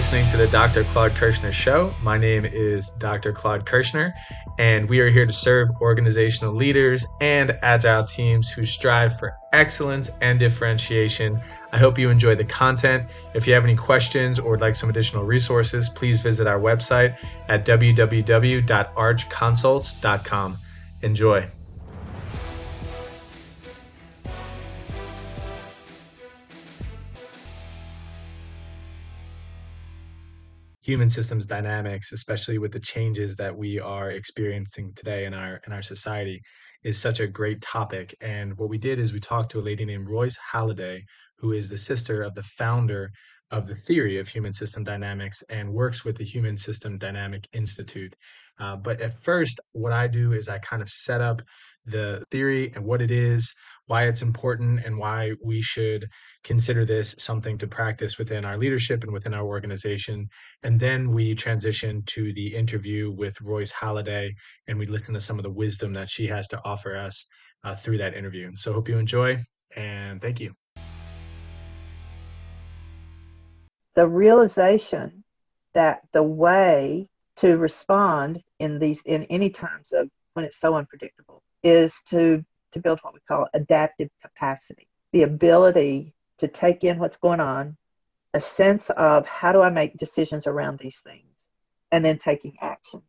listening to the Dr. Claude Kirshner Show. My name is Dr. Claude Kirshner, and we are here to serve organizational leaders and agile teams who strive for excellence and differentiation. I hope you enjoy the content. If you have any questions or would like some additional resources, please visit our website at www.archconsults.com. Enjoy. Human systems dynamics, especially with the changes that we are experiencing today in our in our society, is such a great topic. And what we did is we talked to a lady named Royce Holladay, who is the sister of the founder of the theory of human system dynamics and works with the Human System Dynamic Institute. Uh, but at first, what I do is I kind of set up the theory and what it is, why it's important, and why we should consider this something to practice within our leadership and within our organization. And then we transition to the interview with Royce Holladay and we listen to some of the wisdom that she has to offer us uh, through that interview. So, hope you enjoy and thank you. The realization that the way to respond in these in any times of when it's so unpredictable is to to build what we call adaptive capacity. The ability to take in what's going on a sense of how do i make decisions around these things and then taking action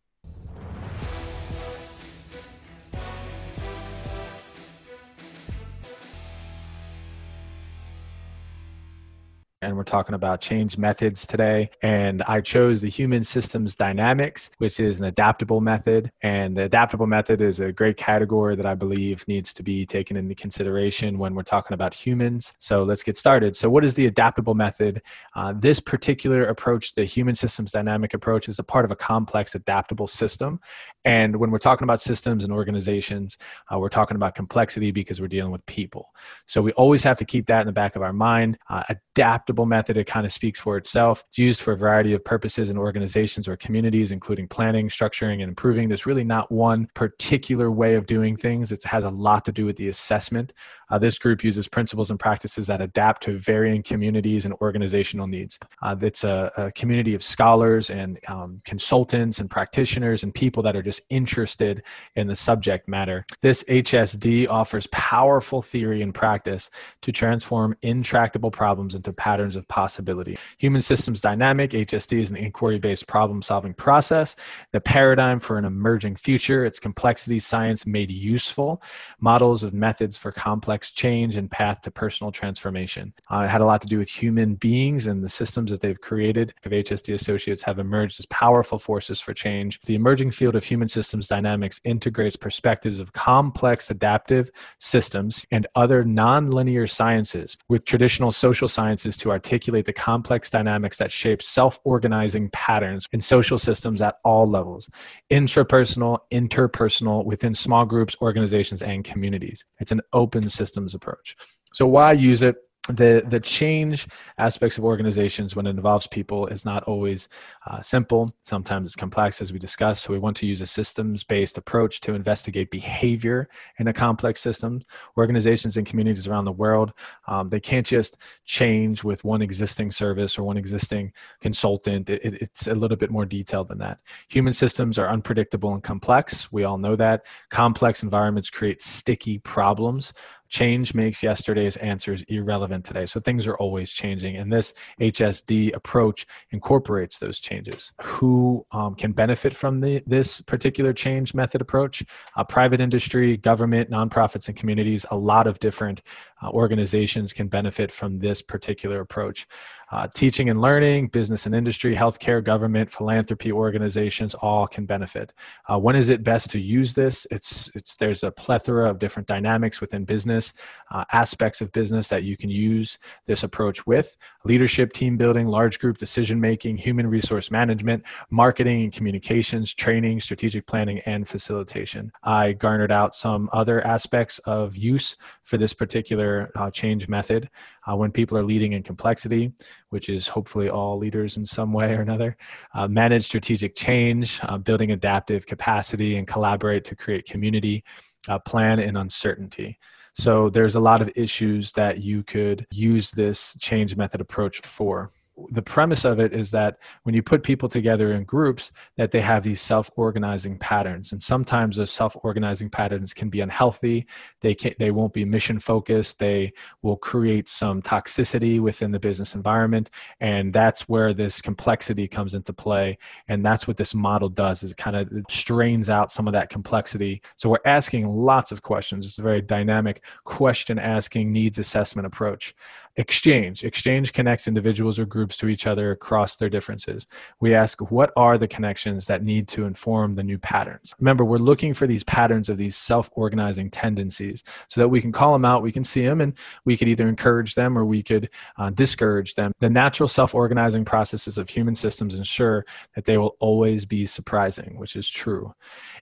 and we're talking about change methods today. And I chose the human systems dynamics, which is an adaptable method. And the adaptable method is a great category that I believe needs to be taken into consideration when we're talking about humans. So let's get started. So, what is the adaptable method? Uh, this particular approach, the human systems dynamic approach, is a part of a complex adaptable system. And when we're talking about systems and organizations, uh, we're talking about complexity because we're dealing with people. So we always have to keep that in the back of our mind. Uh, adaptable method, it kind of speaks for itself. It's used for a variety of purposes in organizations or communities, including planning, structuring, and improving. There's really not one particular way of doing things. It has a lot to do with the assessment. Uh, this group uses principles and practices that adapt to varying communities and organizational needs. Uh, it's a, a, community of scholars and um, consultants and practitioners and people that are just interested in the subject matter. This HSD offers powerful theory and practice to transform intractable problems into patterns of possibility. Human systems dynamic, HSD, is an inquiry based problem solving process, the paradigm for an emerging future. It's complexity science made useful, models of methods for complex change and path to personal transformation. Uh, it had a lot to do with human beings and the systems that they've created. HSD associates have emerged as powerful forces for change. The emerging field of human systems dynamics integrates perspectives of complex adaptive systems and other nonlinear sciences with traditional social sciences to articulate the complex dynamics that shape self organizing patterns in social systems at all levels intrapersonal, interpersonal, within small groups, organizations, and communities. It's an open systems approach. So, why use it? The the change aspects of organizations when it involves people is not always uh, simple. Sometimes it's complex as we discussed. So we want to use a systems based approach to investigate behavior in a complex system. Organizations and communities around the world um, they can't just change with one existing service or one existing consultant. It, it, it's a little bit more detailed than that. Human systems are unpredictable and complex. We all know that. Complex environments create sticky problems change makes yesterday's answers irrelevant today. So things are always changing. And this HSD approach incorporates those changes. Who um, can benefit from the, this particular change method approach? Uh, private industry, government, nonprofits, and communities. A lot of different uh, organizations can benefit from this particular approach uh, teaching and learning, business and industry, healthcare, government, philanthropy organizations all can benefit. Uh, when is it best to use this? It's it's there's a plethora of different dynamics within business, uh, aspects of business that you can use this approach with: leadership, team building, large group decision making, human resource management, marketing and communications, training, strategic planning, and facilitation. I garnered out some other aspects of use for this particular uh, change method uh, when people are leading in complexity, which is hopefully all leaders in some way or another, uh, manage strategic change, uh, building adaptive capacity, and collaborate to create community, uh, plan in uncertainty. So there's a lot of issues that you could use this change method approach for the premise of it is that when you put people together in groups that they have these self-organizing patterns. And sometimes those self-organizing patterns can be unhealthy. They can they won't be mission focused they will create some toxicity within the business environment. And that's where this complexity comes into play. And that's what this model does is it kind of strains out some of that complexity. So we're asking lots of questions. It's a very dynamic question asking needs assessment approach exchange. Exchange connects individuals or groups to each other across their differences. We ask what are the connections that need to inform the new patterns? Remember we're looking for these patterns of these self-organizing tendencies so that we can call them out we can see them and we could either encourage them or we could uh, discourage them. The natural self-organizing processes of human systems ensure that they will always be surprising which is true.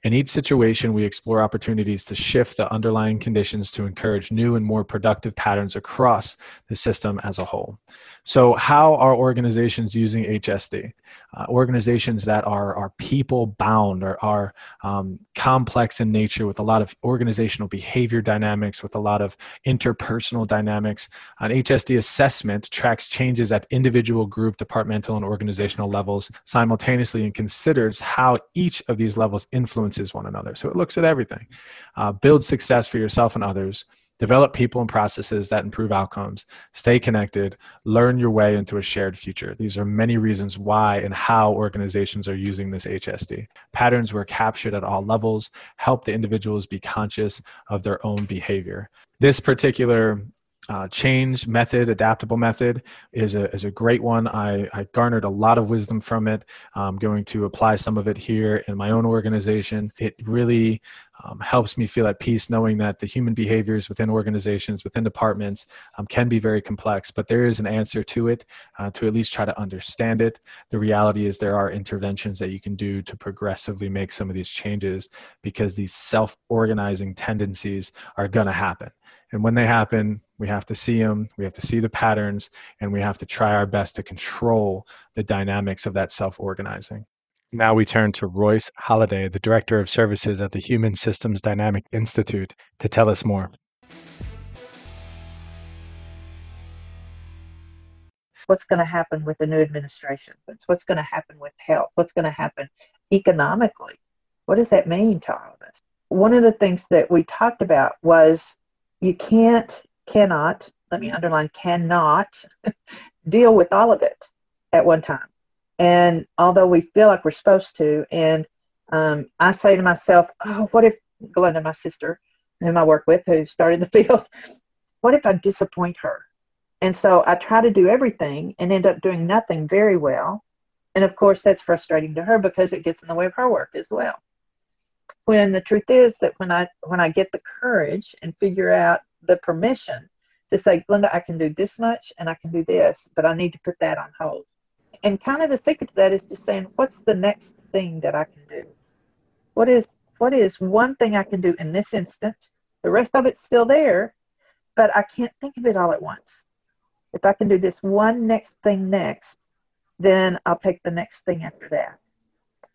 In each situation we explore opportunities to shift the underlying conditions to encourage new and more productive patterns across the system as a whole. So, how are organizations using HSD? Uh, organizations that are, are people bound or are um, complex in nature with a lot of organizational behavior dynamics, with a lot of interpersonal dynamics. An HSD assessment tracks changes at individual, group, departmental, and organizational levels simultaneously and considers how each of these levels influences one another. So, it looks at everything. Uh, build success for yourself and others develop people and processes that improve outcomes, stay connected, learn your way into a shared future. These are many reasons why and how organizations are using this HSD. Patterns were captured at all levels, help the individuals be conscious of their own behavior. This particular uh, change method, adaptable method, is a, is a great one. I, I garnered a lot of wisdom from it. I'm going to apply some of it here in my own organization. It really um, helps me feel at peace knowing that the human behaviors within organizations, within departments, um, can be very complex, but there is an answer to it uh, to at least try to understand it. The reality is there are interventions that you can do to progressively make some of these changes because these self organizing tendencies are going to happen. And when they happen, we have to see them, we have to see the patterns, and we have to try our best to control the dynamics of that self organizing. Now we turn to Royce Holladay, the Director of Services at the Human Systems Dynamic Institute, to tell us more. What's going to happen with the new administration? What's going to happen with health? What's going to happen economically? What does that mean to all of us? One of the things that we talked about was you can't, cannot, let me underline, cannot deal with all of it at one time and although we feel like we're supposed to, and um, I say to myself, oh, what if Glenda, my sister, whom I work with, who started the field, what if I disappoint her? And so I try to do everything and end up doing nothing very well. And of course, that's frustrating to her because it gets in the way of her work as well. When the truth is that when I when I get the courage and figure out the permission to say, Glenda, I can do this much and I can do this, but I need to put that on hold. And kind of the secret to that is just saying what's the next thing that i can do? What is what is one thing i can do in this instant? The rest of it's still there but i can't think of it all at once. If i can do this one next thing next then i'll take the next thing after that.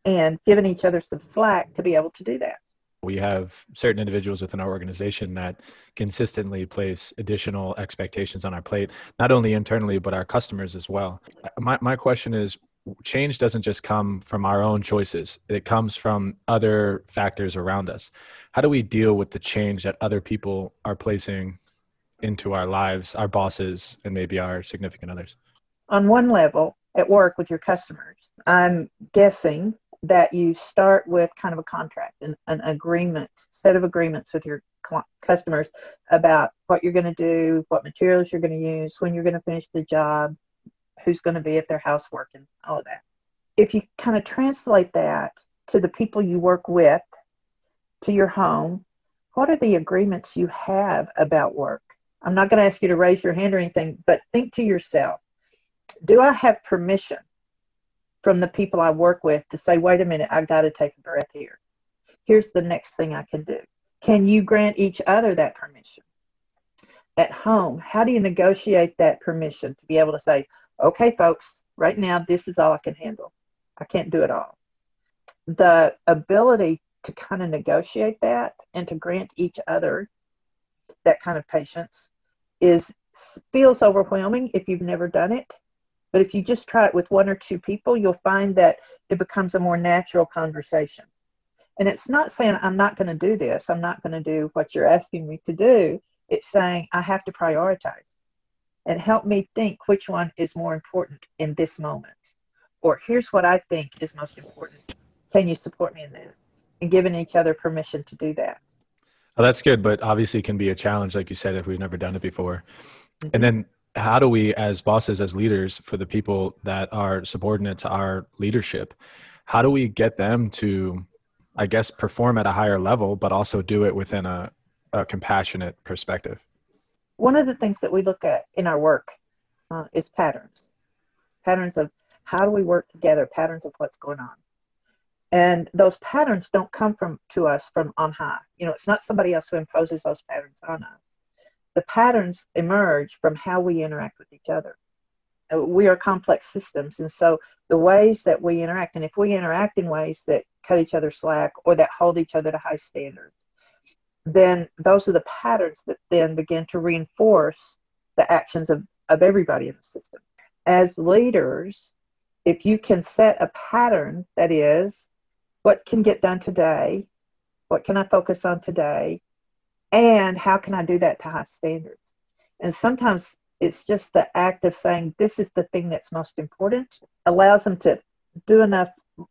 And giving each other some slack to be able to do that we have certain individuals within our organization that consistently place additional expectations on our plate, not only internally, but our customers as well. My, my question is change doesn't just come from our own choices, it comes from other factors around us. How do we deal with the change that other people are placing into our lives, our bosses, and maybe our significant others? On one level, at work with your customers, I'm guessing that you start with kind of a contract, and an agreement, set of agreements with your customers about what you're going to do, what materials you're going to use, when you're going to finish the job, who's going to be at their house working, all of that. If you kind of translate that to the people you work with, to your home, what are the agreements you have about work? I'm not going to ask you to raise your hand or anything, but think to yourself do I have permission from the people I work with to say, wait a minute, I've got to take a breath here. Here's the next thing I can do. Can you grant each other that permission? At home, how do you negotiate that permission to be able to say, okay, folks, right now, this is all I can handle. I can't do it all. The ability to kind of negotiate that and to grant each other that kind of patience is feels overwhelming if you've never done it But if you just try it with one or two people, you'll find that it becomes a more natural conversation. And it's not saying I'm not going to do this, I'm not going to do what you're asking me to do. It's saying I have to prioritize and help me think which one is more important in this moment. Or here's what I think is most important. Can you support me in that? And giving each other permission to do that. Oh, that's good, but obviously can be a challenge, like you said, if we've never done it before. Mm-hmm. And then how do we as bosses as leaders for the people that are subordinate to our leadership how do we get them to i guess perform at a higher level but also do it within a, a compassionate perspective? One of the things that we look at in our work uh, is patterns. Patterns of how do we work together patterns of what's going on. And those patterns don't come from to us from on high. You know it's not somebody else who imposes those patterns on us the patterns emerge from how we interact with each other. Uh, we are complex systems, and so the ways that we interact, and if we interact in ways that cut each other slack or that hold each other to high standards, then those are the patterns that then begin to reinforce the actions of, of everybody in the system. As leaders, if you can set a pattern that is, what can get done today? What can I focus on today? And how can I do that to high standards? And sometimes it's just the act of saying this is the thing that's most important allows them to do enough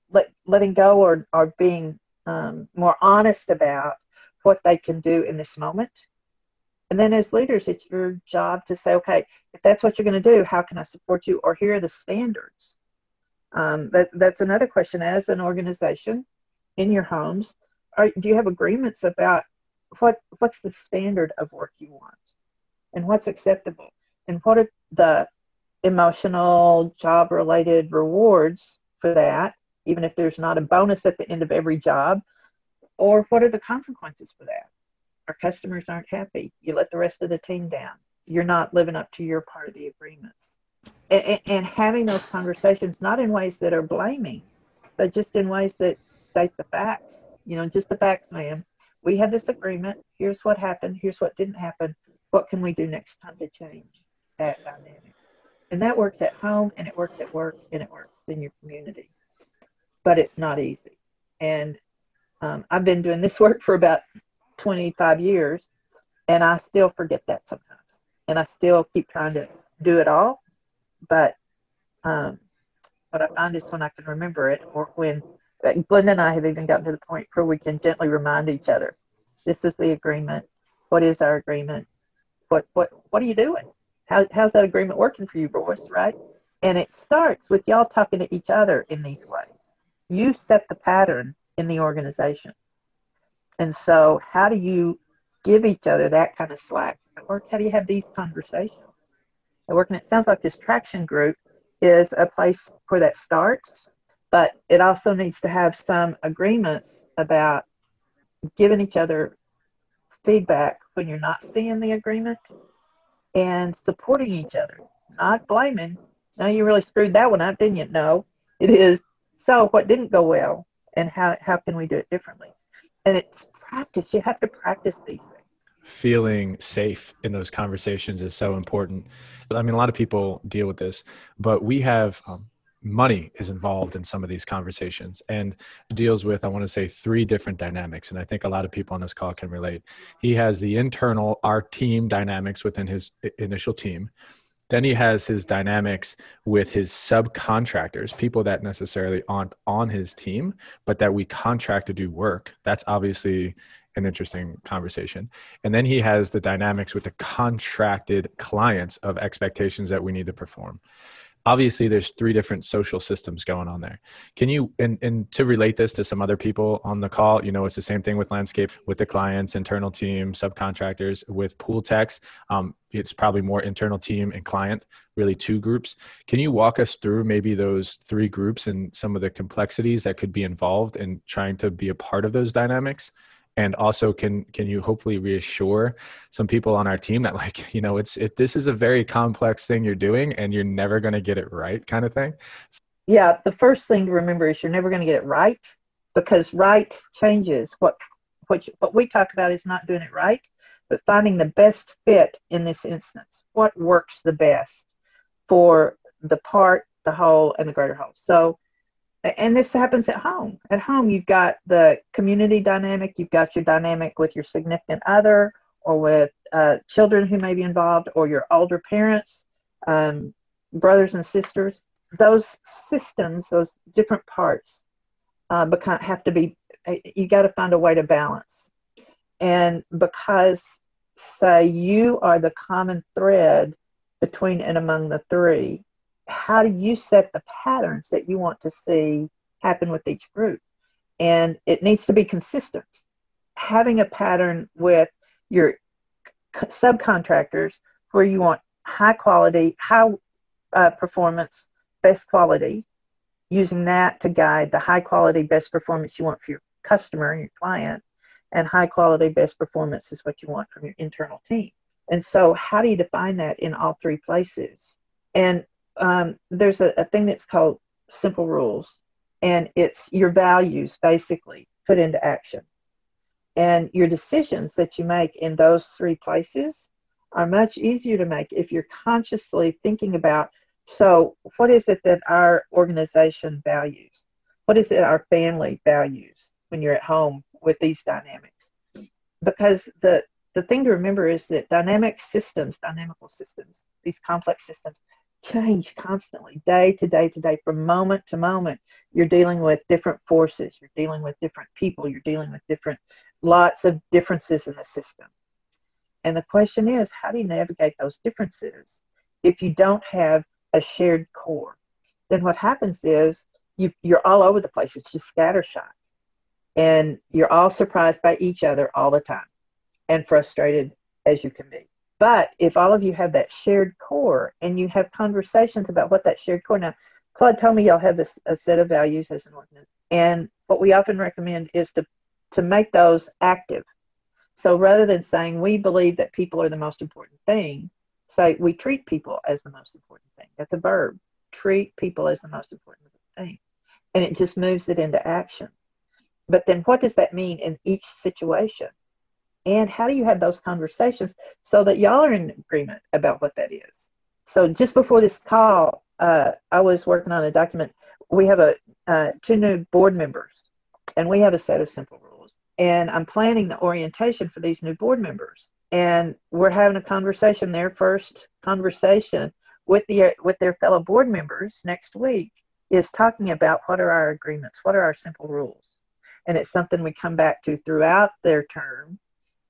let, letting go or, or being um, more honest about what they can do in this moment. And then as leaders, it's your job to say, okay, if that's what you're going to do, how can I support you? Or here are the standards. Um, that, that's another question. As an organization in your homes, are, do you have agreements about what what's the standard of work you want? And what's acceptable? And what are the emotional job related rewards for that even if there's not a bonus at the end of every job? Or what are the consequences for that? Our customers aren't happy. You let the rest of the team down. You're not living up to your part of the agreements. And, and having those conversations not in ways that are blaming but just in ways that state the facts. You know just the facts ma'am we had this agreement. Here's what happened. Here's what didn't happen. What can we do next time to change that dynamic? And that works at home and it works at work and it works in your community. But it's not easy. And um, I've been doing this work for about 25 years and I still forget that sometimes. And I still keep trying to do it all. But um, what I find is when I can remember it or when Glenda and I have even gotten to the point where we can gently remind each other, this is the agreement. What is our agreement? What what what are you doing? How, how's that agreement working for you, boys? Right? And it starts with y'all talking to each other in these ways. You set the pattern in the organization. And so, how do you give each other that kind of slack? Or how do you have these conversations? at work? And it sounds like this traction group is a place where that starts but it also needs to have some agreements about giving each other feedback when you're not seeing the agreement and supporting each other, not blaming. Now you really screwed that one up, didn't you? No, it is. So what didn't go well, and how how can we do it differently? And it's practice. You have to practice these things. Feeling safe in those conversations is so important. I mean, a lot of people deal with this, but we have um, money is involved in some of these conversations and deals with i want to say three different dynamics and i think a lot of people on this call can relate. He has the internal our team dynamics within his initial team. Then he has his dynamics with his subcontractors people that necessarily aren't on his team but that we contract to do work. That's obviously an interesting conversation. And then he has the dynamics with the contracted clients of expectations that we need to perform obviously there's three different social systems going on there. Can you and, and to relate this to some other people on the call you know it's the same thing with landscape with the clients internal team subcontractors with pool techs. Um, it's probably more internal team and client really two groups. Can you walk us through maybe those three groups and some of the complexities that could be involved in trying to be a part of those dynamics and also can can you hopefully reassure some people on our team that like you know it's it this is a very complex thing you're doing and you're never going to get it right kind of thing yeah the first thing to remember is you're never going to get it right because right changes what what what we talk about is not doing it right but finding the best fit in this instance what works the best for the part, the whole, and the greater whole. So, and this happens at home. At home, you've got the community dynamic, you've got your dynamic with your significant other or with uh, children who may be involved or your older parents, um, brothers and sisters. Those systems, those different parts, uh, become, have to be, uh, you got to find a way to balance. And because, say, you are the common thread between and among the three, how do you set the patterns that you want to see happen with each group? And it needs to be consistent. Having a pattern with your subcontractors where you want high quality, high uh, performance, best quality, using that to guide the high quality, best performance you want for your customer and your client, and high quality, best performance is what you want from your internal team. And so, how do you define that in all three places? And um, there's a, a thing that's called simple rules, and it's your values basically put into action. And your decisions that you make in those three places are much easier to make if you're consciously thinking about so, what is it that our organization values? What is it our family values when you're at home with these dynamics? Because the the thing to remember is that dynamic systems, dynamical systems, these complex systems, change constantly, day to day to day, from moment to moment. You're dealing with different forces, you're dealing with different people, you're dealing with different, lots of differences in the system. And the question is, how do you navigate those differences if you don't have a shared core? Then what happens is you, you're all over the place. It's just scattershot. And you're all surprised by each other all the time and frustrated as you can be. But if all of you have that shared core and you have conversations about what that shared core now, Claude told me y'all have a, a set of values as an organization. And what we often recommend is to, to make those active. So rather than saying we believe that people are the most important thing, say we treat people as the most important thing. That's a verb. Treat people as the most important thing. And it just moves it into action. But then what does that mean in each situation? And how do you have those conversations so that y'all are in agreement about what that is? So just before this call uh, i was working on a document. We have a uh, two new board members and we have a set of simple rules. And i'm planning the orientation for these new board members. And we're having a conversation their first conversation with the with their fellow board members next week is talking about what are our agreements what are our simple rules? And it's something we come back to throughout their term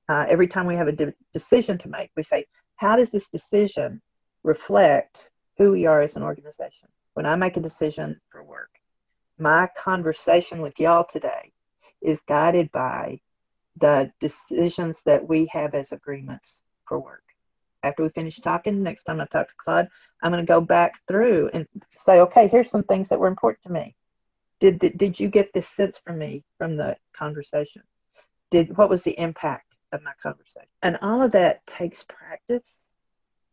uh, every time we have a de- decision to make, we say, how does this decision reflect who we are as an organization? When I make a decision for work, my conversation with y'all today is guided by the decisions that we have as agreements for work. After we finish talking, next time I talk to Claude, I'm going to go back through and say, okay, here's some things that were important to me. Did, did, did you get this sense from me from the conversation? Did what was the impact? Of my conversation. And all of that takes practice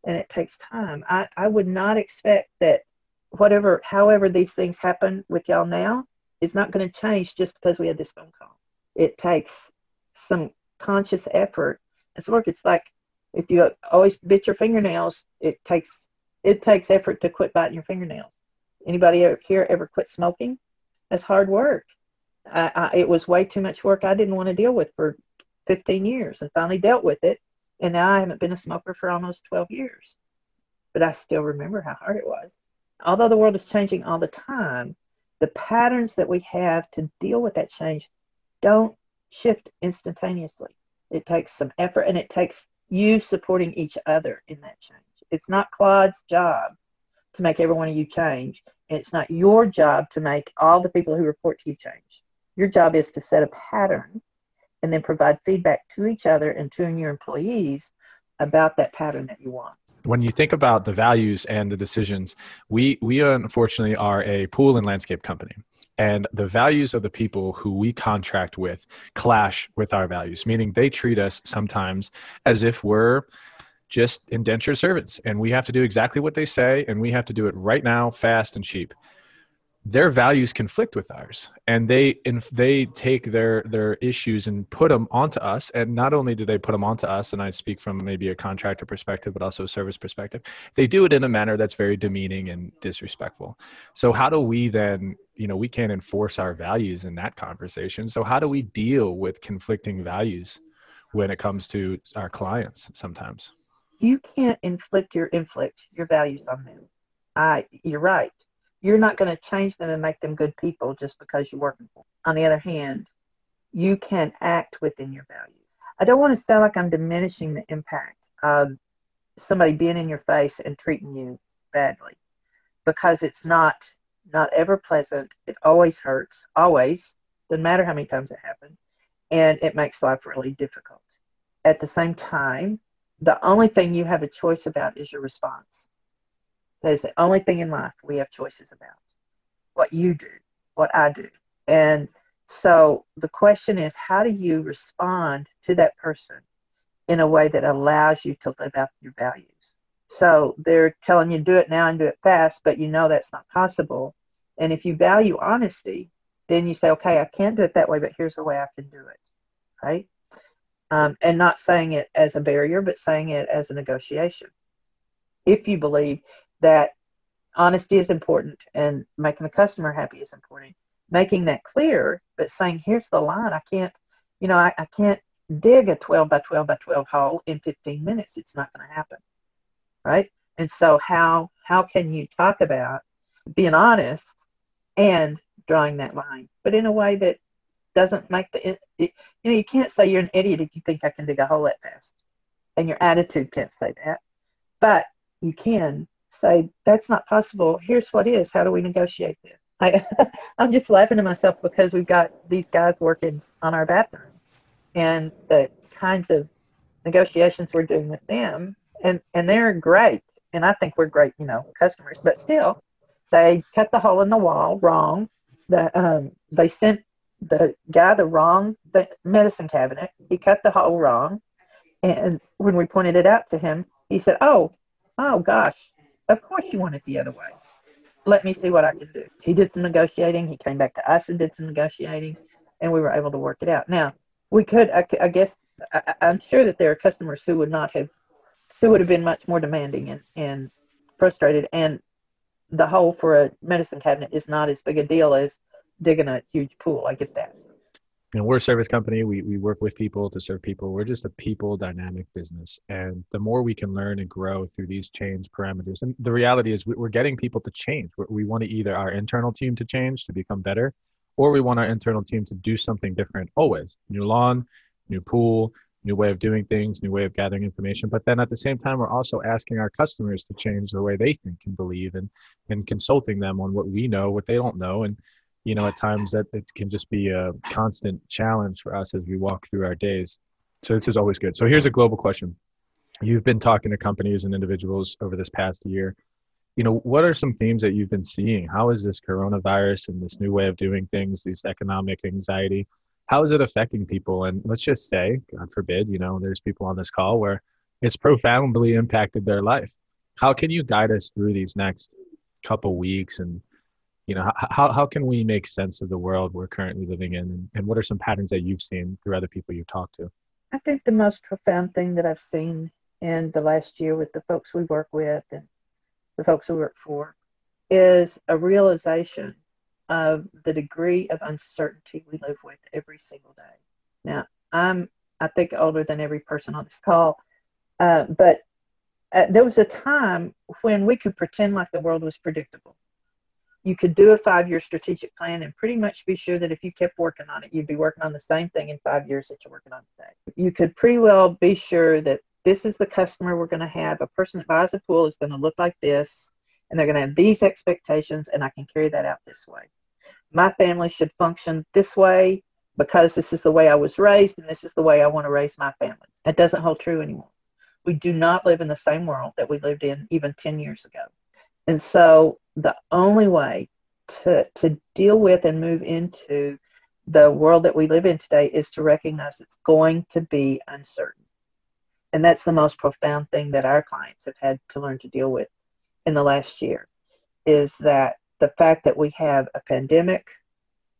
and it takes time. I, I would not expect that whatever, however, these things happen with y'all now is not going to change just because we had this phone call. It takes some conscious effort. It's work. It's like if you always bit your fingernails, it takes it takes effort to quit biting your fingernails. Anybody here ever quit smoking? That's hard work. I, I, it was way too much work I didn't want to deal with for 15 years and finally dealt with it. And now I haven't been a smoker for almost 12 years. But I still remember how hard it was. Although the world is changing all the time, the patterns that we have to deal with that change don't shift instantaneously. It takes some effort and it takes you supporting each other in that change. It's not Claude's job to make every one of you change. And it's not your job to make all the people who report to you change. Your job is to set a pattern and then provide feedback to each other and to your employees about that pattern that you want. When you think about the values and the decisions we we unfortunately are a pool and landscape company and the values of the people who we contract with clash with our values meaning they treat us sometimes as if we're just indentured servants and we have to do exactly what they say and we have to do it right now fast and cheap their values conflict with ours and they and they take their their issues and put them onto us and not only do they put them onto us and i speak from maybe a contractor perspective but also a service perspective they do it in a manner that's very demeaning and disrespectful. So how do we then you know we can't enforce our values in that conversation. So how do we deal with conflicting values when it comes to our clients sometimes? You can't inflict your inflict your values on them. I you're right you're not going to change them and make them good people just because you're working for them. On the other hand, you can act within your values. I don't want to sound like I'm diminishing the impact of somebody being in your face and treating you badly because it's not not ever pleasant. It always hurts, always. Doesn't matter how many times it happens, and it makes life really difficult. At the same time, the only thing you have a choice about is your response. That is the only thing in life we have choices about. What you do, what I do. And so the question is how do you respond to that person in a way that allows you to live out your values? So they're telling you do it now and do it fast, but you know that's not possible. And if you value honesty, then you say, okay, I can't do it that way, but here's the way I can do it. Right? Um, and not saying it as a barrier, but saying it as a negotiation. If you believe that honesty is important and making the customer happy is important. Making that clear, but saying, here's the line. I can't, you know, I, I can't dig a 12 by 12 by 12 hole in 15 minutes. It's not going to happen. Right. And so how, how can you talk about being honest and drawing that line, but in a way that doesn't make the, it, you know, you can't say you're an idiot if you think I can dig a hole that fast. And your attitude can't say that. But you can say that's not possible. Here's what is. How do we negotiate this? I, i'm just laughing to myself because we've got these guys working on our bathroom and the kinds of negotiations we're doing with them. And and they're great. And i think we're great you know customers. But still they cut the hole in the wall wrong. The um, they sent the guy the wrong the medicine cabinet. He cut the hole wrong. And when we pointed it out to him he said oh oh gosh of course you want it the other way. Let me see what I can do. He did some negotiating. He came back to us and did some negotiating, and we were able to work it out. Now, we could, I, I guess, I, am sure that there are customers who would not have, who would have been much more demanding and, and frustrated. And the hole for a medicine cabinet is not as big a deal as digging a huge pool. I get that you know, we're a service company. We, we work with people to serve people. We're just a people dynamic business. And the more we can learn and grow through these change parameters, and the reality is we're getting people to change. We want to either our internal team to change to become better, or we want our internal team to do something different always. New lawn, new pool, new way of doing things, new way of gathering information. But then at the same time, we're also asking our customers to change the way they think and believe and, and consulting them on what we know, what they don't know. And you know, at times that it can just be a constant challenge for us as we walk through our days. So this is always good. So here's a global question. You've been talking to companies and individuals over this past year. You know, what are some themes that you've been seeing? How is this coronavirus and this new way of doing things, this economic anxiety, how is it affecting people? And let's just say, God forbid, you know, there's people on this call where it's profoundly impacted their life. How can you guide us through these next couple weeks and you know how, how can we make sense of the world we're currently living in? And, what are some patterns that you've seen through other people you've talked to? I think the most profound thing that i've seen in the last year with the folks we work with and the folks we work for is a realization of the degree of uncertainty we live with every single day. Now i'm i think older than every person on this call uh, but uh, there was a time when we could pretend like the world was predictable you could do a five year strategic plan and pretty much be sure that if you kept working on it, you'd be working on the same thing in five years that you're working on today. You could pretty well be sure that this is the customer we're going to have. A person that buys a pool is going to look like this, and they're going to have these expectations, and I can carry that out this way. My family should function this way because this is the way I was raised, and this is the way I want to raise my family. That doesn't hold true anymore. We do not live in the same world that we lived in even 10 years ago. And so the only way to, to deal with and move into the world that we live in today is to recognize it's going to be uncertain. And that's the most profound thing that our clients have had to learn to deal with in the last year is that the fact that we have a pandemic,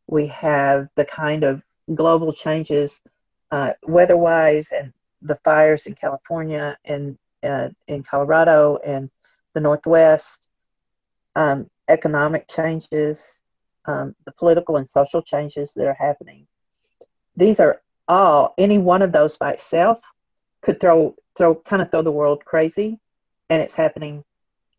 we have the kind of global changes uh, weather-wise, and the fires in California and uh, in Colorado and the Northwest, um, economic changes, um, the political and social changes that are happening. These are all any one of those by itself could throw throw kind of throw the world crazy, and it's happening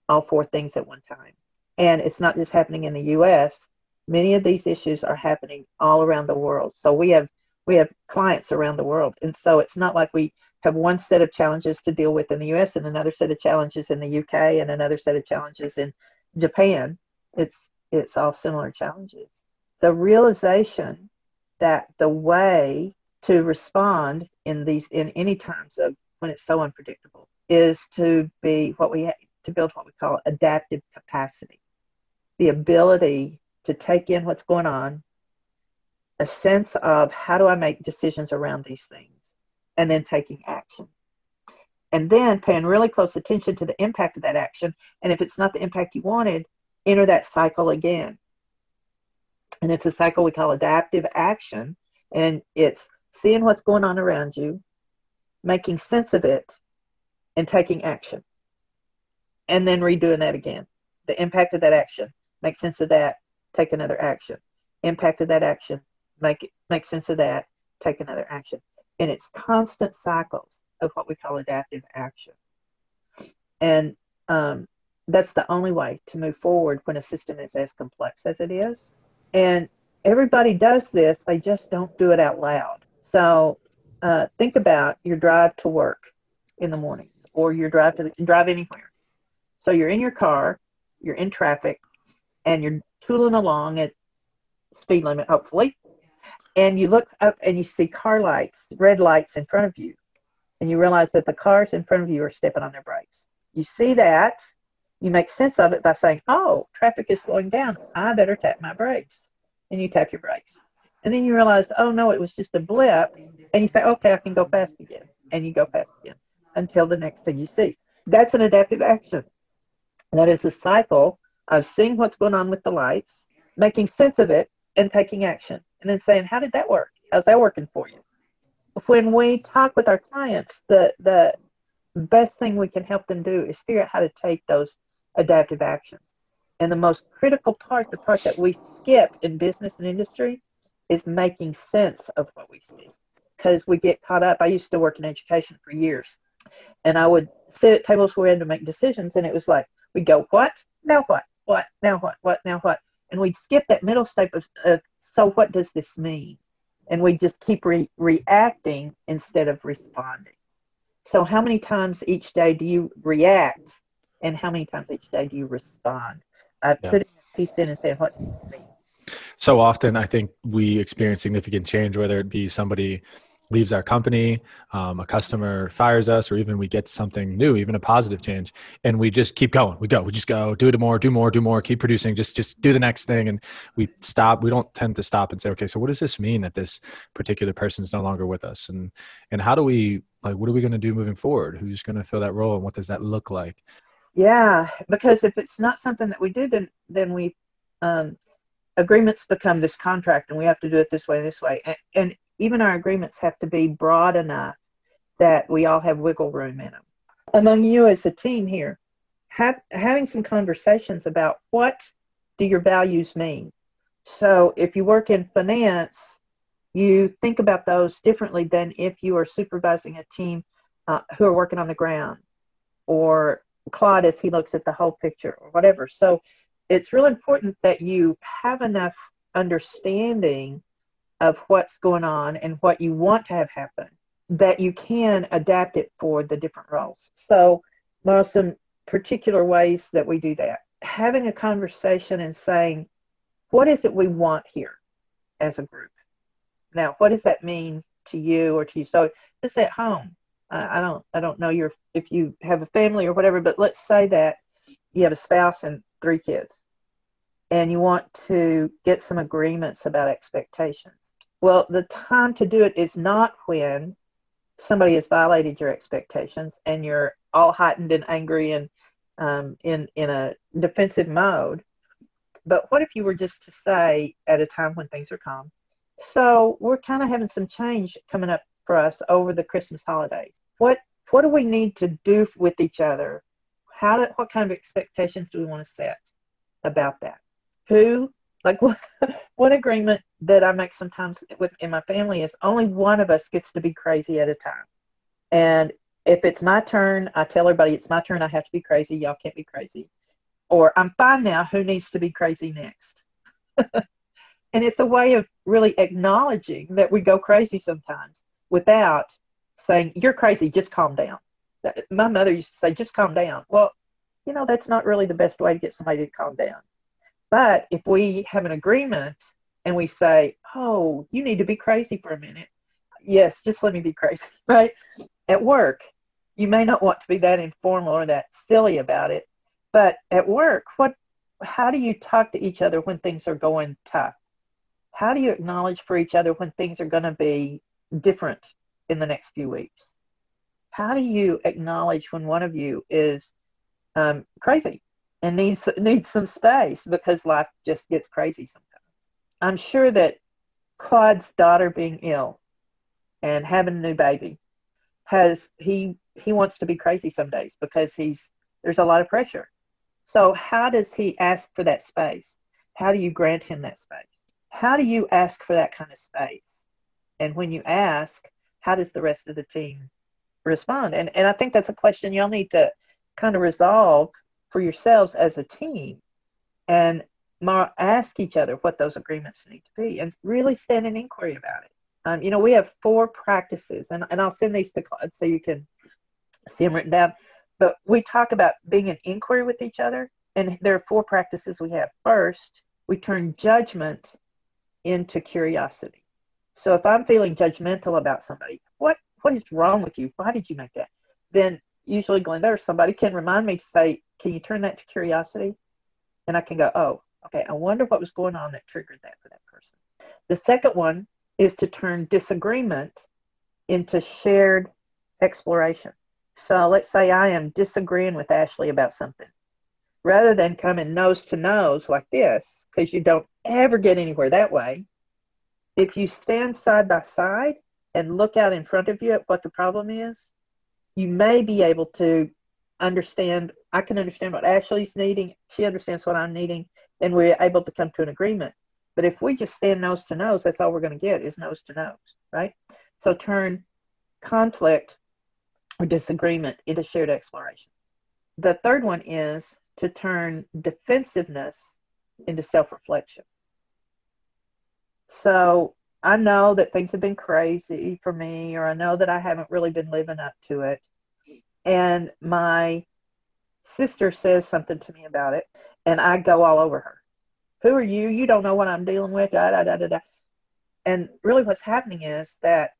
all four things at one time. And it's not just happening in the U.S. Many of these issues are happening all around the world. So we have we have clients around the world, and so it's not like we have one set of challenges to deal with in the U.S. and another set of challenges in the U.K. and another set of challenges in Japan. It's it's all similar challenges. The realization that the way to respond in these in any times of when it's so unpredictable is to be what we to build what we call adaptive capacity the ability to take in what's going on a sense of how do i make decisions around these things and then taking action and then paying really close attention to the impact of that action and if it's not the impact you wanted enter that cycle again and it's a cycle we call adaptive action and it's seeing what's going on around you, making sense of it, and taking action. And then redoing that again. The impact of that action, make sense of that, take another action. Impact of that action, make make sense of that, take another action. And it's constant cycles of what we call adaptive action. And um, that's the only way to move forward when a system is as complex as it is. And everybody does this, they just don't do it out loud. So uh, think about your drive to work in the mornings or your drive to the, drive anywhere. So you're in your car, you're in traffic, and you're tooling along at speed limit, hopefully. And you look up and you see car lights, red lights in front of you, and you realize that the cars in front of you are stepping on their brakes. You see that, you make sense of it by saying, "Oh, traffic is slowing down. I better tap my brakes." And you tap your brakes. And then you realize, oh no, it was just a blip. And you say, okay, I can go fast again. And you go fast again until the next thing you see. That's an adaptive action. That is a cycle of seeing what's going on with the lights, making sense of it, and taking action. And then saying, how did that work? How's that working for you? When we talk with our clients, the, the best thing we can help them do is figure out how to take those adaptive actions. And the most critical part, the part that we skip in business and industry, is making sense of what we see because we get caught up. I used to work in education for years, and I would sit at tables where we had to make decisions, and it was like we'd go, "What? Now what? What? Now what? What? Now what?" And we'd skip that middle step of, of "So what does this mean?" And we just keep re- reacting instead of responding. So, how many times each day do you react, and how many times each day do you respond? I yeah. put a piece in and said, "What does this mean?" so often i think we experience significant change whether it be somebody leaves our company um, a customer fires us or even we get something new even a positive change and we just keep going. We go we just go do it more do more do more keep producing just just do the next thing and we stop we don't tend to stop and say okay so what does this mean that this particular person is no longer with us? And and how do we like what are we going to do moving forward? Who's going to fill that role and what does that look like? Yeah because if it's not something that we do then then we um, agreements become this contract and we have to do it this way this way and, and even our agreements have to be broad enough that we all have wiggle room in them among you as a team here have, having some conversations about what do your values mean? So if you work in finance you think about those differently than if you are supervising a team uh, who are working on the ground or claude as he looks at the whole picture or whatever. So it's really important that you have enough understanding of what's going on and what you want to have happen that you can adapt it for the different roles. So, there are some particular ways that we do that. Having a conversation and saying, what is it we want here as a group? Now, what does that mean to you or to you? So, just at home. I don't, I don't know your if you have a family or whatever, but let's say that you have a spouse and three kids and you want to get some agreements about expectations. Well, the time to do it is not when somebody has violated your expectations and you're all heightened and angry and um, in in a defensive mode. But what if you were just to say at a time when things are calm? So we're kind of having some change coming up for us over the Christmas holidays. What what do we need to do with each other? How do, what kind of expectations do we want to set about that? Who like what, one agreement that I make sometimes with in my family is only one of us gets to be crazy at a time. And if it's my turn, I tell everybody it's my turn. I have to be crazy. Y'all can't be crazy. Or I'm fine now. Who needs to be crazy next? and it's a way of really acknowledging that we go crazy sometimes without saying, You're crazy, just calm down. My mother used to say, Just calm down. Well, you know, that's not really the best way to get somebody to calm down. But if we have an agreement and we say, Oh, you need to be crazy for a minute, yes, just let me be crazy, right? At work, you may not want to be that informal or that silly about it, but at work, what how do you talk to each other when things are going tough? How do you acknowledge for each other when things are going to be different in the next few weeks? How do you acknowledge when one of you is um, crazy and needs needs some space because life just gets crazy sometimes? I'm sure that Claude's daughter being ill and having a new baby has he he wants to be crazy some days because he's there's a lot of pressure. So how does he ask for that space? How do you grant him that space? How do you ask for that kind of space? And when you ask, how does the rest of the team respond? And and I think that's a question y'all need to kind of resolve for yourselves as a team and ask each other what those agreements need to be and really stand in inquiry about it. Um, you know, we have four practices, and, and I'll send these to Claude so you can see them written down. But we talk about being in inquiry with each other, and there are four practices we have. First, we turn judgment into curiosity. So if I'm feeling judgmental about somebody, what what is wrong with you? Why did you make that? Then usually Glenda or somebody can remind me to say, can you turn that to curiosity? And I can go, oh, okay, I wonder what was going on that triggered that for that person. The second one is to turn disagreement into shared exploration. So let's say I am disagreeing with Ashley about something. Rather than coming nose to nose like this, because you don't ever get anywhere that way, if you stand side by side and look out in front of you at what the problem is, you may be able to understand. I can understand what Ashley's needing. She understands what I'm needing, and we're able to come to an agreement. But if we just stand nose to nose, that's all we're going to get is nose to nose, right? So turn conflict or disagreement into shared exploration. The third one is to turn defensiveness into self reflection. So I know that things have been crazy for me, or I know that I haven't really been living up to it. And my sister says something to me about it, and I go all over her. Who are you? You don't know what I'm dealing with. Da, da, da, da, da. And really, what's happening is that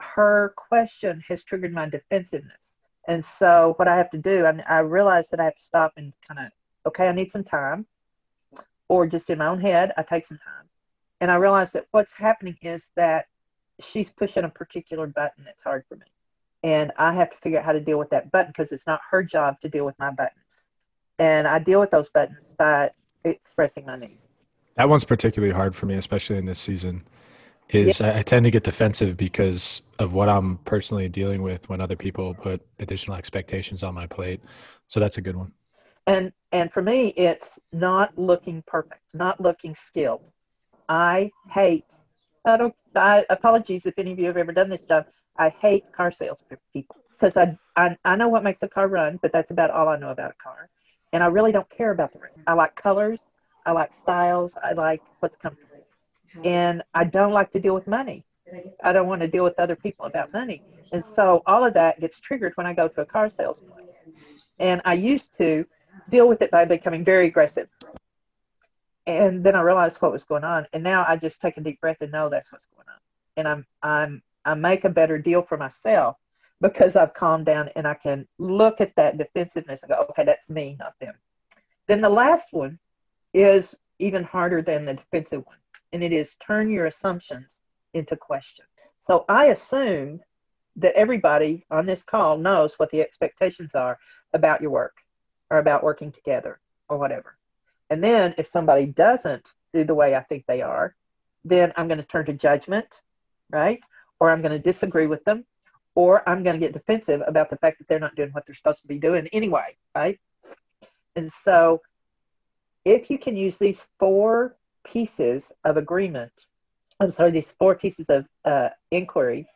her question has triggered my defensiveness. And so, what I have to do, I, I realize that I have to stop and kind of, okay, I need some time, or just in my own head, I take some time. And I realize that what's happening is that she's pushing a particular button that's hard for me. And I have to figure out how to deal with that button because it's not her job to deal with my buttons. And I deal with those buttons by expressing my needs. That one's particularly hard for me, especially in this season. Is yeah. I, I tend to get defensive because of what I'm personally dealing with when other people put additional expectations on my plate. So that's a good one. And and for me, it's not looking perfect, not looking skilled. I hate. I don't. I apologies if any of you have ever done this job. I hate car sales people because I, I I know what makes a car run, but that's about all I know about a car and I really don't care about the rest. I like colors, I like styles, I like what's comfortable, and I don't like to deal with money. I don't want to deal with other people about money, and so all of that gets triggered when I go to a car sales place. And I used to deal with it by becoming very aggressive. And then I realized what was going on, and now I just take a deep breath and know that's what's going on, and I'm I'm I make a better deal for myself because I've calmed down and I can look at that defensiveness and go, okay, that's me, not them. Then the last one is even harder than the defensive one, and it is turn your assumptions into questions. So I assume that everybody on this call knows what the expectations are about your work or about working together or whatever. And then if somebody doesn't do the way I think they are, then I'm going to turn to judgment, right? Or I'm going to disagree with them, or I'm going to get defensive about the fact that they're not doing what they're supposed to be doing anyway, right? And so if you can use these four pieces of agreement, I'm sorry, these four pieces of uh, inquiry,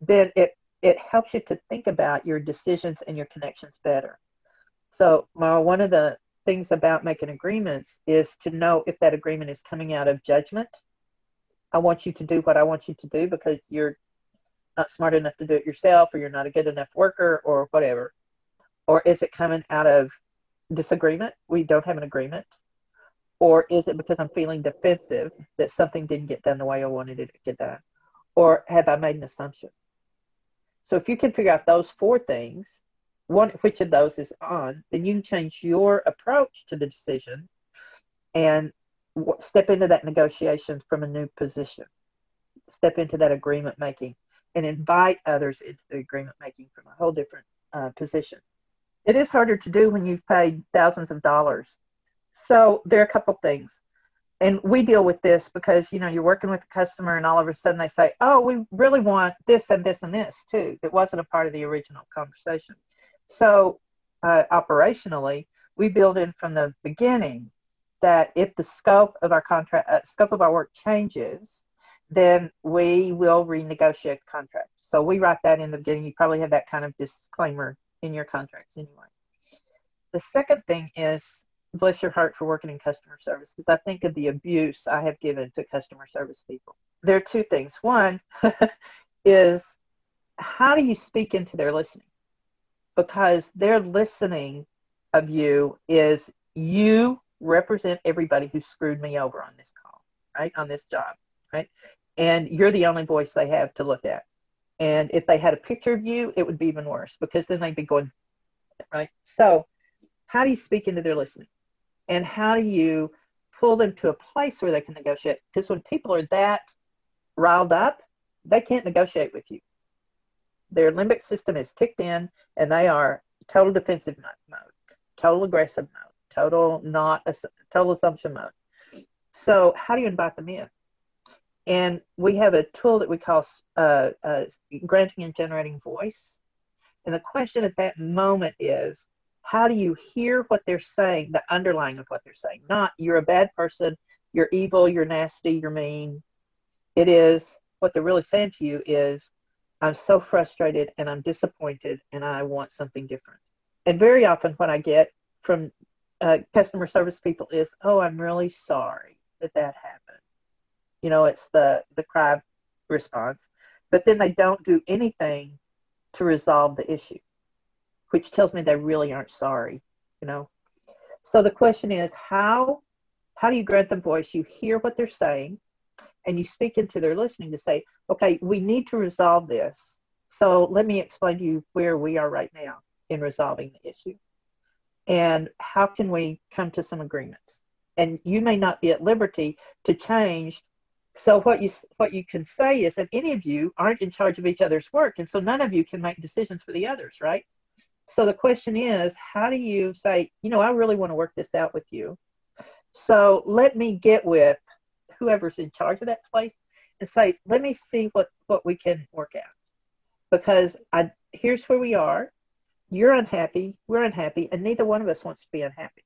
then it, it helps you to think about your decisions and your connections better. So, Mara, one of the things about making agreements is to know if that agreement is coming out of judgment. I want you to do what I want you to do because you're not smart enough to do it yourself or you're not a good enough worker or whatever. Or is it coming out of disagreement? We don't have an agreement. Or is it because I'm feeling defensive that something didn't get done the way I wanted it to get done? Or have I made an assumption? So if you can figure out those four things, one which of those is on, then you can change your approach to the decision and step into that negotiation from a new position. Step into that agreement making and invite others into the agreement making from a whole different uh, position. It is harder to do when you've paid thousands of dollars. So there are a couple things. And we deal with this because you know you're working with a customer and all of a sudden they say, "Oh, we really want this and this and this too." It wasn't a part of the original conversation. So uh, operationally, we build in from the beginning that if the scope of our contract, uh, scope of our work changes, then we will renegotiate the contract. So we write that in the beginning. You probably have that kind of disclaimer in your contracts anyway. The second thing is bless your heart for working in customer service because I think of the abuse I have given to customer service people. There are two things. One is how do you speak into their listening? Because their listening of you is you represent everybody who screwed me over on this call, right? On this job, right? And you're the only voice they have to look at. And if they had a picture of you, it would be even worse because then they'd be going, right? So, how do you speak into their listening? And how do you pull them to a place where they can negotiate? Because when people are that riled up, they can't negotiate with you their limbic system is kicked in and they are total defensive mode, total aggressive mode, total not total assumption mode. So how do you invite them in? And we have a tool that we call uh, uh, granting and generating voice. And the question at that moment is, how do you hear what they're saying, the underlying of what they're saying? Not you're a bad person, you're evil, you're nasty, you're mean. It is what they're really saying to you is, I'm so frustrated and I'm disappointed and I want something different. And very often, what I get from uh, customer service people is, "Oh, I'm really sorry that that happened." You know, it's the the cry response, but then they don't do anything to resolve the issue, which tells me they really aren't sorry. You know, so the question is, how how do you grant them voice? You hear what they're saying, and you speak into their listening to say, okay, we need to resolve this. So let me explain to you where we are right now in resolving the issue. And how can we come to some agreements? And you may not be at liberty to change. So what you what you can say is that any of you aren't in charge of each other's work, and so none of you can make decisions for the others, right? So the question is, how do you say, you know, I really want to work this out with you. So let me get with whoever's in charge of that place and say, let me see what, what we can work out. Because I here's where we are. You're unhappy, we're unhappy, and neither one of us wants to be unhappy.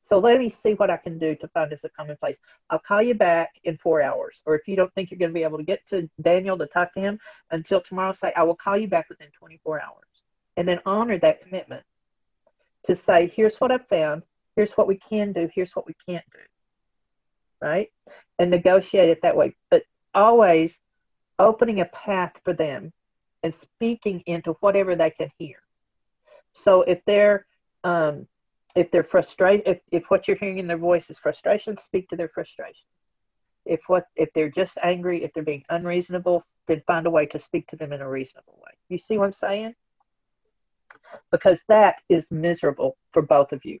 So let me see what I can do to find us a common place. I'll call you back in four hours. Or if you don't think you're going to be able to get to Daniel to talk to him until tomorrow, say, I will call you back within 24 hours. And then honor that commitment to say, here's what I've found, here's what we can do, here's what we can't do right? And negotiate it that way. But always opening a path for them and speaking into whatever they can hear. So if they're um, if they're frustrated, if, if what you're hearing in their voice is frustration, speak to their frustration. If what if they're just angry, if they're being unreasonable, then find a way to speak to them in a reasonable way. You see what I'm saying? Because that is miserable for both of you.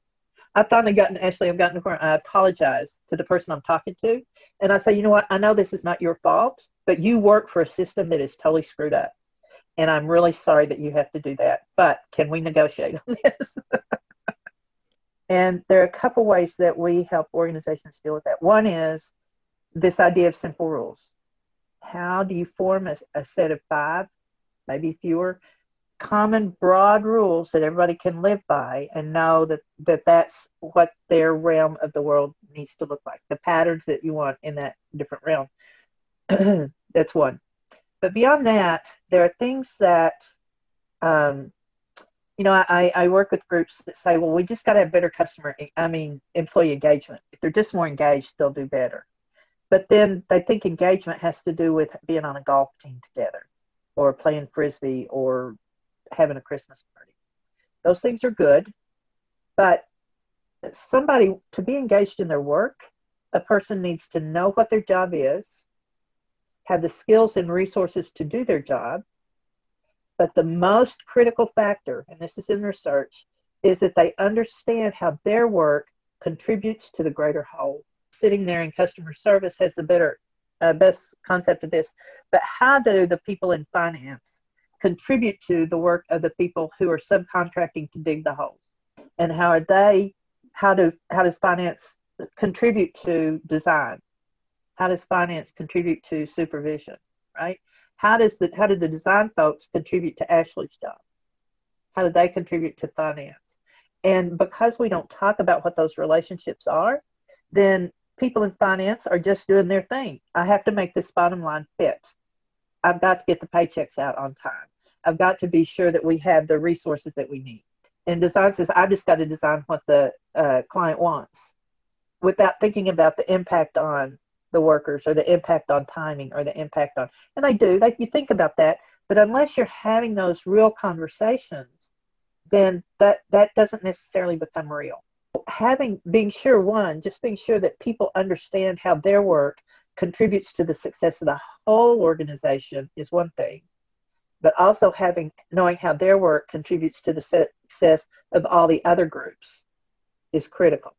I've finally gotten, actually, I've gotten to where I apologize to the person I'm talking to. And I say, you know what? I know this is not your fault, but you work for a system that is totally screwed up. And I'm really sorry that you have to do that. But can we negotiate on this? And there are a couple ways that we help organizations deal with that. One is this idea of simple rules. How do you form a, a set of five, maybe fewer, common broad rules that everybody can live by and know that, that that's what their realm of the world needs to look like, the patterns that you want in that different realm. that's one. But beyond that, there are things that, um, you know, I, I work with groups that say, well, we just got to have better customer, I mean, employee engagement. If they're just more engaged, they'll do better. But then they think engagement has to do with being on a golf team together or playing frisbee or having a Christmas party. Those things are good, but somebody to be engaged in their work, a person needs to know what their job is, have the skills and resources to do their job. But the most critical factor, and this is in research, is that they understand how their work contributes to the greater whole. Sitting there in customer service has the better, uh, best concept of this. But how do the people in finance contribute to the work of the people who are subcontracting to dig the holes? And how are they? How do how does finance contribute to design? How does finance contribute to supervision? Right? How does the how did the design folks contribute to Ashley's job? How do they contribute to finance? And because we don't talk about what those relationships are, then people in finance are just doing their thing. I have to make this bottom line fit. I've got to get the paychecks out on time. I've got to be sure that we have the resources that we need. And design says, I've just got to design what the uh, client wants without thinking about the impact on the workers or the impact on timing or the impact on, and they do, they, you think about that. But unless you're having those real conversations, then that, that doesn't necessarily become real. Having, being sure, one, just being sure that people understand how their work contributes to the success of the whole organization is one thing but also having knowing how their work contributes to the success of all the other groups is critical.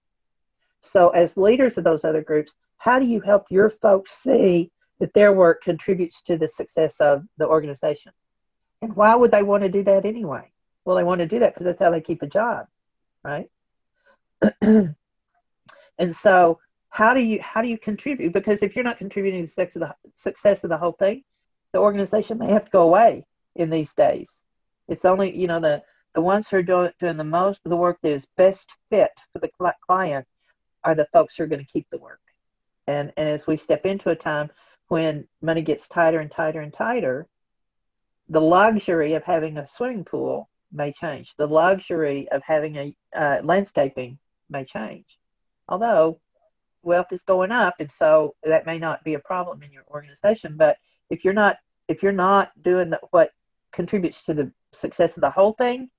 So as leaders of those other groups how do you help your folks see that their work contributes to the success of the organization? And why would they want to do that anyway? Well they want to do that because that's how they keep a job right? And so how do you how do you contribute? Because if you're not contributing to the, success of the whole thing the organization may have to go away in these days. It's only you know the the ones who are doing, doing the most the work that is best fit for the client are the folks who are going to keep the work. And and as we step into a time when money gets tighter and tighter and tighter the luxury of having a swimming pool may change. The luxury of having a uh, landscaping may change. Although wealth is going up and so that may not be a problem in your organization but if you're not if you're not doing the, what contributes to the success of the whole thing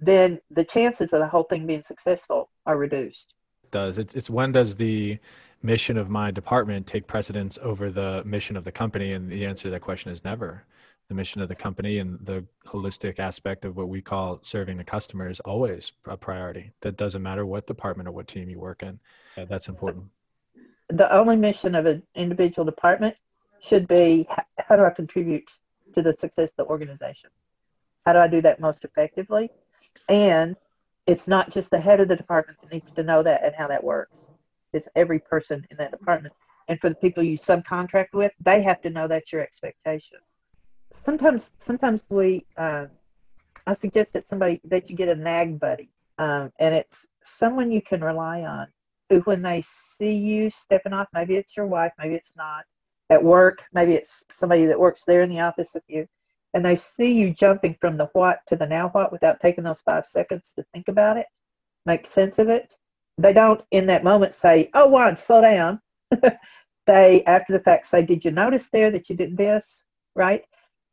then the chances of the whole thing being successful are reduced. It does. It's, it's when does the mission of my department take precedence over the mission of the company? And the answer to that question is never the mission of the company and the holistic aspect of what we call serving the customer is always a priority. That doesn't matter what department or what team you work in. That's important. The only mission of an individual department should be how do I contribute to the success of the organization? How do I do that most effectively? And it's not just the head of the department that needs to know that and how that works. It's every person in that department. And for the people you subcontract with, they have to know that's your expectation sometimes sometimes we uh, I suggest that somebody that you get a nag buddy, um, and it's someone you can rely on. Who, when they see you stepping off, maybe it's your wife, maybe it's not, at work, maybe it's somebody that works there in the office with you, and they see you jumping from the what to the now what without taking those five seconds to think about it, make sense of it. They don't in that moment say, "Oh, Juan, slow down." they, after the fact, say, "Did you notice there that you did this?" Right?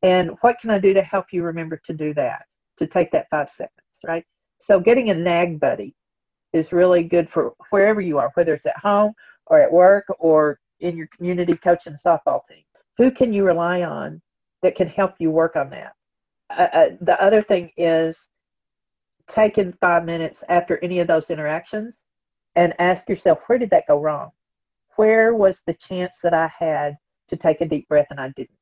And what can I do to help you remember to do that, to take that five seconds, right? So getting a nag buddy is really good for wherever you are, whether it's at home or at work or in your community coaching softball team. Who can you rely on that can help you work on that? Uh, uh, the other thing is taking five minutes after any of those interactions and ask yourself, where did that go wrong? Where was the chance that I had to take a deep breath and I didn't?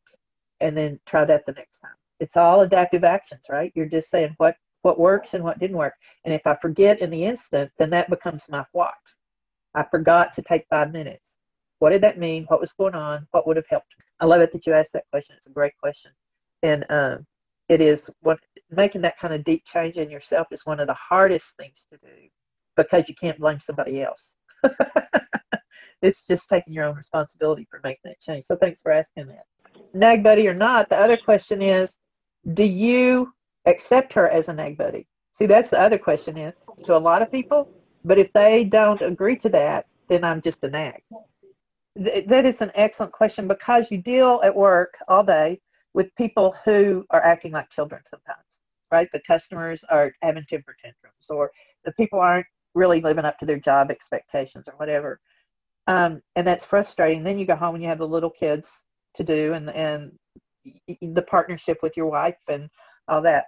And then try that the next time. It's all adaptive actions, right? You're just saying what what works and what didn't work. And if I forget in the instant, then that becomes my what. I forgot to take five minutes. What did that mean? What was going on? What would have helped? I love it that you asked that question. It's a great question. And um, it is what making that kind of deep change in yourself is one of the hardest things to do because you can't blame somebody else. it's just taking your own responsibility for making that change. So thanks for asking that. Nag buddy or not, the other question is, do you accept her as a nag buddy? See, that's the other question is to a lot of people. But if they don't agree to that, then I'm just a nag. Th- that is an excellent question because you deal at work all day with people who are acting like children sometimes, right? The customers are having temper tantrums, or the people aren't really living up to their job expectations, or whatever. Um, and that's frustrating. Then you go home and you have the little kids to do, and and the partnership with your wife and all that.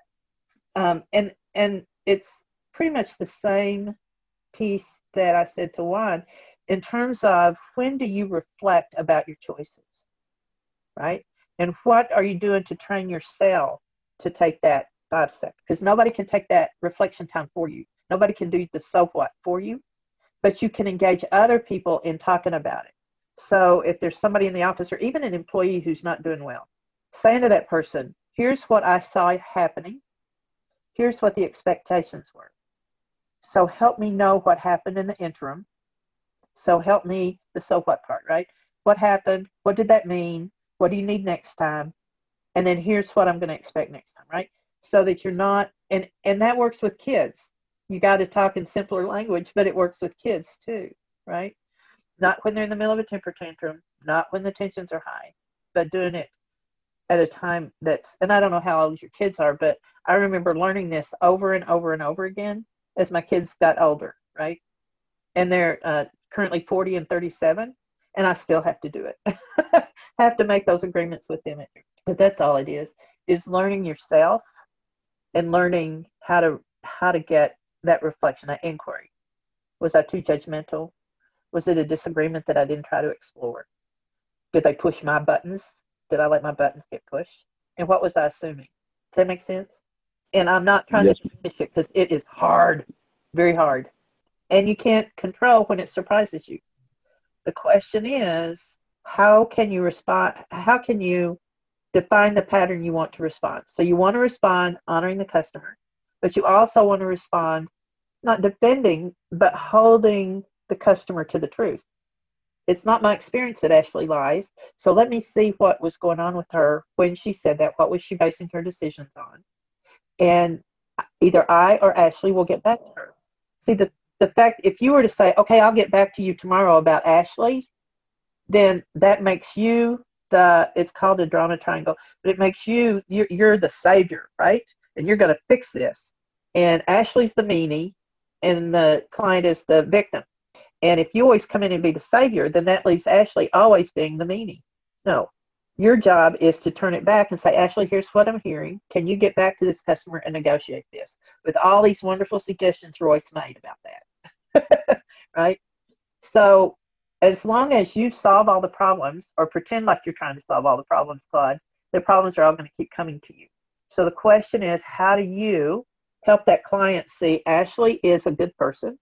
Um, and and it's pretty much the same piece that I said to Juan in terms of when do you reflect about your choices, right? And what are you doing to train yourself to take that five seconds? Because nobody can take that reflection time for you. Nobody can do the so what for you, but you can engage other people in talking about it. So if there's somebody in the office or even an employee who's not doing well, saying to that person, here's what I saw happening. Here's what the expectations were. So help me know what happened in the interim. So help me the so what part, right? What happened? What did that mean? What do you need next time? And then here's what I'm going to expect next time, right? So that you're not and and that works with kids. You got to talk in simpler language, but it works with kids too, right? Not when they're in the middle of a temper tantrum, not when the tensions are high, but doing it at a time that's and I don't know how old your kids are, but I remember learning this over and over and over again as my kids got older, right? And they're uh, currently 40 and 37, and I still have to do it. have to make those agreements with them. But that's all it is: is learning yourself and learning how to how to get that reflection, that inquiry. Was I too judgmental? Was it a disagreement that I didn't try to explore? Did they push my buttons? Did I let my buttons get pushed? And what was I assuming? Does that make sense? And I'm not trying yes. to finish it because it is hard, very hard. And you can't control when it surprises you. The question is, how can you respond? How can you define the pattern you want to respond? So you want to respond honoring the customer, but you also want to respond not defending, but holding the customer to the truth. It's not my experience that Ashley lies. So let me see what was going on with her when she said that. What was she basing her decisions on? And either I or Ashley will get back to her. See, the, the fact, if you were to say, okay, I'll get back to you tomorrow about Ashley, then that makes you the, it's called a drama triangle, but it makes you, you're, you're the savior, right? And you're going to fix this. And Ashley's the meanie, and the client is the victim. And if you always come in and be the savior, then that leaves Ashley always being the meanie. No, your job is to turn it back and say, Ashley, here's what I'm hearing. Can you get back to this customer and negotiate this with all these wonderful suggestions Royce made about that? right? So, as long as you solve all the problems or pretend like you're trying to solve all the problems, Claude, the problems are all going to keep coming to you. So, the question is, how do you help that client see Ashley is a good person.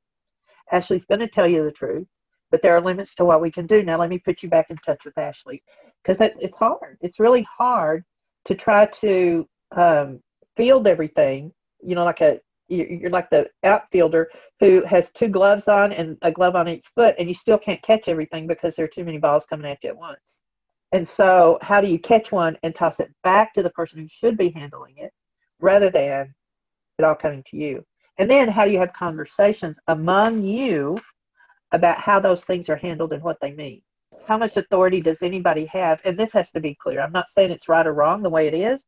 Ashley's going to tell you the truth, but there are limits to what we can do. Now, let me put you back in touch with Ashley because it's hard. It's really hard to try to um, field everything. You know, like a you're like the outfielder who has two gloves on and a glove on each foot, and you still can't catch everything because there are too many balls coming at you at once. And so, how do you catch one and toss it back to the person who should be handling it rather than it all coming to you. And then how do you have conversations among you about how those things are handled and what they mean? How much authority does anybody have? And this has to be clear. I'm not saying it's right or wrong the way it is,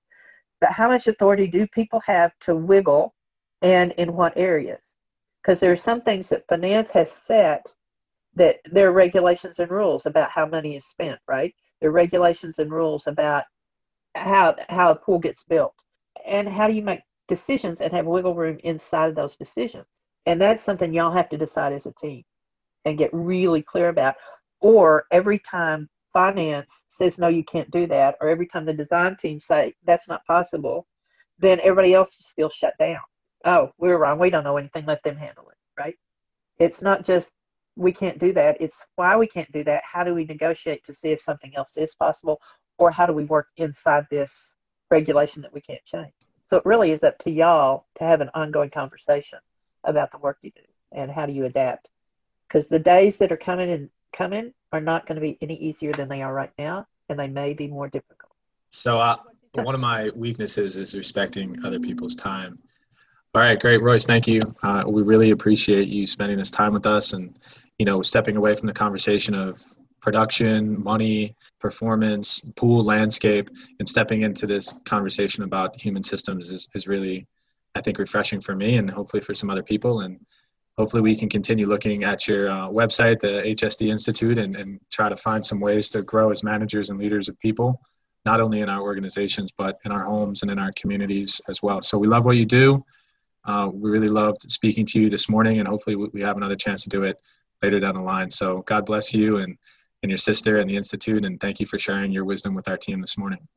but how much authority do people have to wiggle and in what areas? Because there are some things that finance has set that there are regulations and rules about how money is spent, right? There are regulations and rules about how how a pool gets built. And how do you make decisions and have wiggle room inside of those decisions. And that's something y'all have to decide as a team and get really clear about. Or every time finance says, no, you can't do that, or every time the design team say, that's not possible, then everybody else just feels shut down. oh, we're wrong. We don't know anything. Let them handle it, right? It's not just we can't do that. It's why we can't do that. How do we negotiate to see if something else is possible? Or how do we work inside this regulation that we can't change? So it really is up to y'all to have an ongoing conversation about the work you do and how do you adapt. Because the days that are coming and coming are not going to be any easier than they are right now, and they may be more difficult. So, uh, one of my weaknesses is respecting other people's time. All right, great, Royce. Thank you. Uh, we really appreciate you spending this time with us, and you know, stepping away from the conversation of production, money, performance, pool landscape, and stepping into this conversation about human systems is, is really, I think, refreshing for me and hopefully for some other people. And hopefully we can continue looking at your uh, website, the HSD Institute, and, and try to find some ways to grow as managers and leaders of people, not only in our organizations, but in our homes and in our communities as well. So we love what you do. Uh, we really loved speaking to you this morning, and hopefully we have another chance to do it later down the line. So God bless you and, and your sister and the Institute, and thank you for sharing your wisdom with our team this morning.